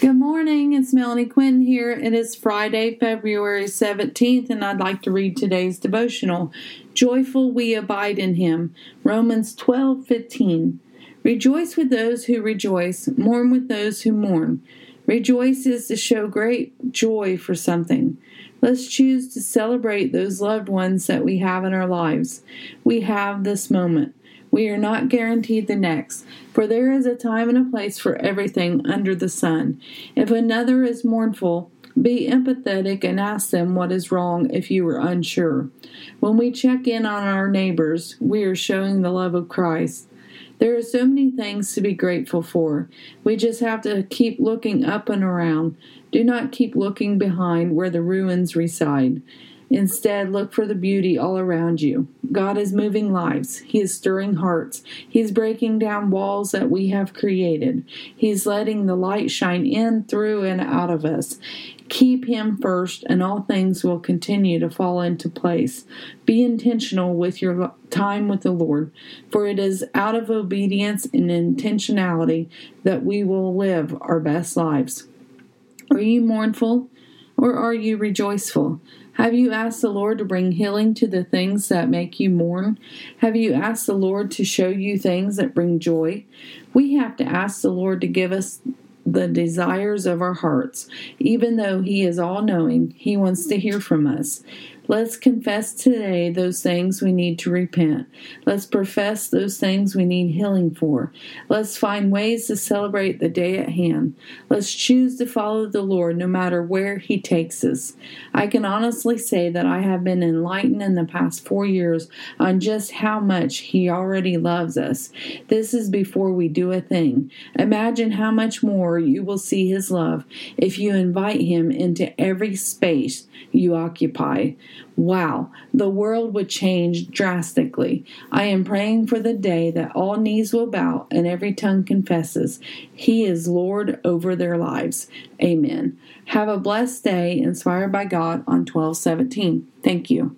Good morning, it's Melanie Quinn here. It is Friday, February 17th, and I'd like to read today's devotional. Joyful we abide in him. Romans 12 15. Rejoice with those who rejoice, mourn with those who mourn. Rejoice is to show great joy for something. Let's choose to celebrate those loved ones that we have in our lives. We have this moment. We are not guaranteed the next, for there is a time and a place for everything under the sun. If another is mournful, be empathetic and ask them what is wrong if you are unsure. When we check in on our neighbors, we are showing the love of Christ. There are so many things to be grateful for. We just have to keep looking up and around. Do not keep looking behind where the ruins reside. Instead, look for the beauty all around you. God is moving lives. He is stirring hearts. He's breaking down walls that we have created. He's letting the light shine in, through, and out of us. Keep Him first, and all things will continue to fall into place. Be intentional with your time with the Lord, for it is out of obedience and intentionality that we will live our best lives. Are you mournful or are you rejoiceful? Have you asked the Lord to bring healing to the things that make you mourn? Have you asked the Lord to show you things that bring joy? We have to ask the Lord to give us the desires of our hearts. Even though He is all knowing, He wants to hear from us. Let's confess today those things we need to repent. Let's profess those things we need healing for. Let's find ways to celebrate the day at hand. Let's choose to follow the Lord no matter where He takes us. I can honestly say that I have been enlightened in the past four years on just how much He already loves us. This is before we do a thing. Imagine how much more you will see His love if you invite Him into every space you occupy. Wow, the world would change drastically. I am praying for the day that all knees will bow and every tongue confesses He is Lord over their lives. Amen. Have a blessed day inspired by God on 1217. Thank you.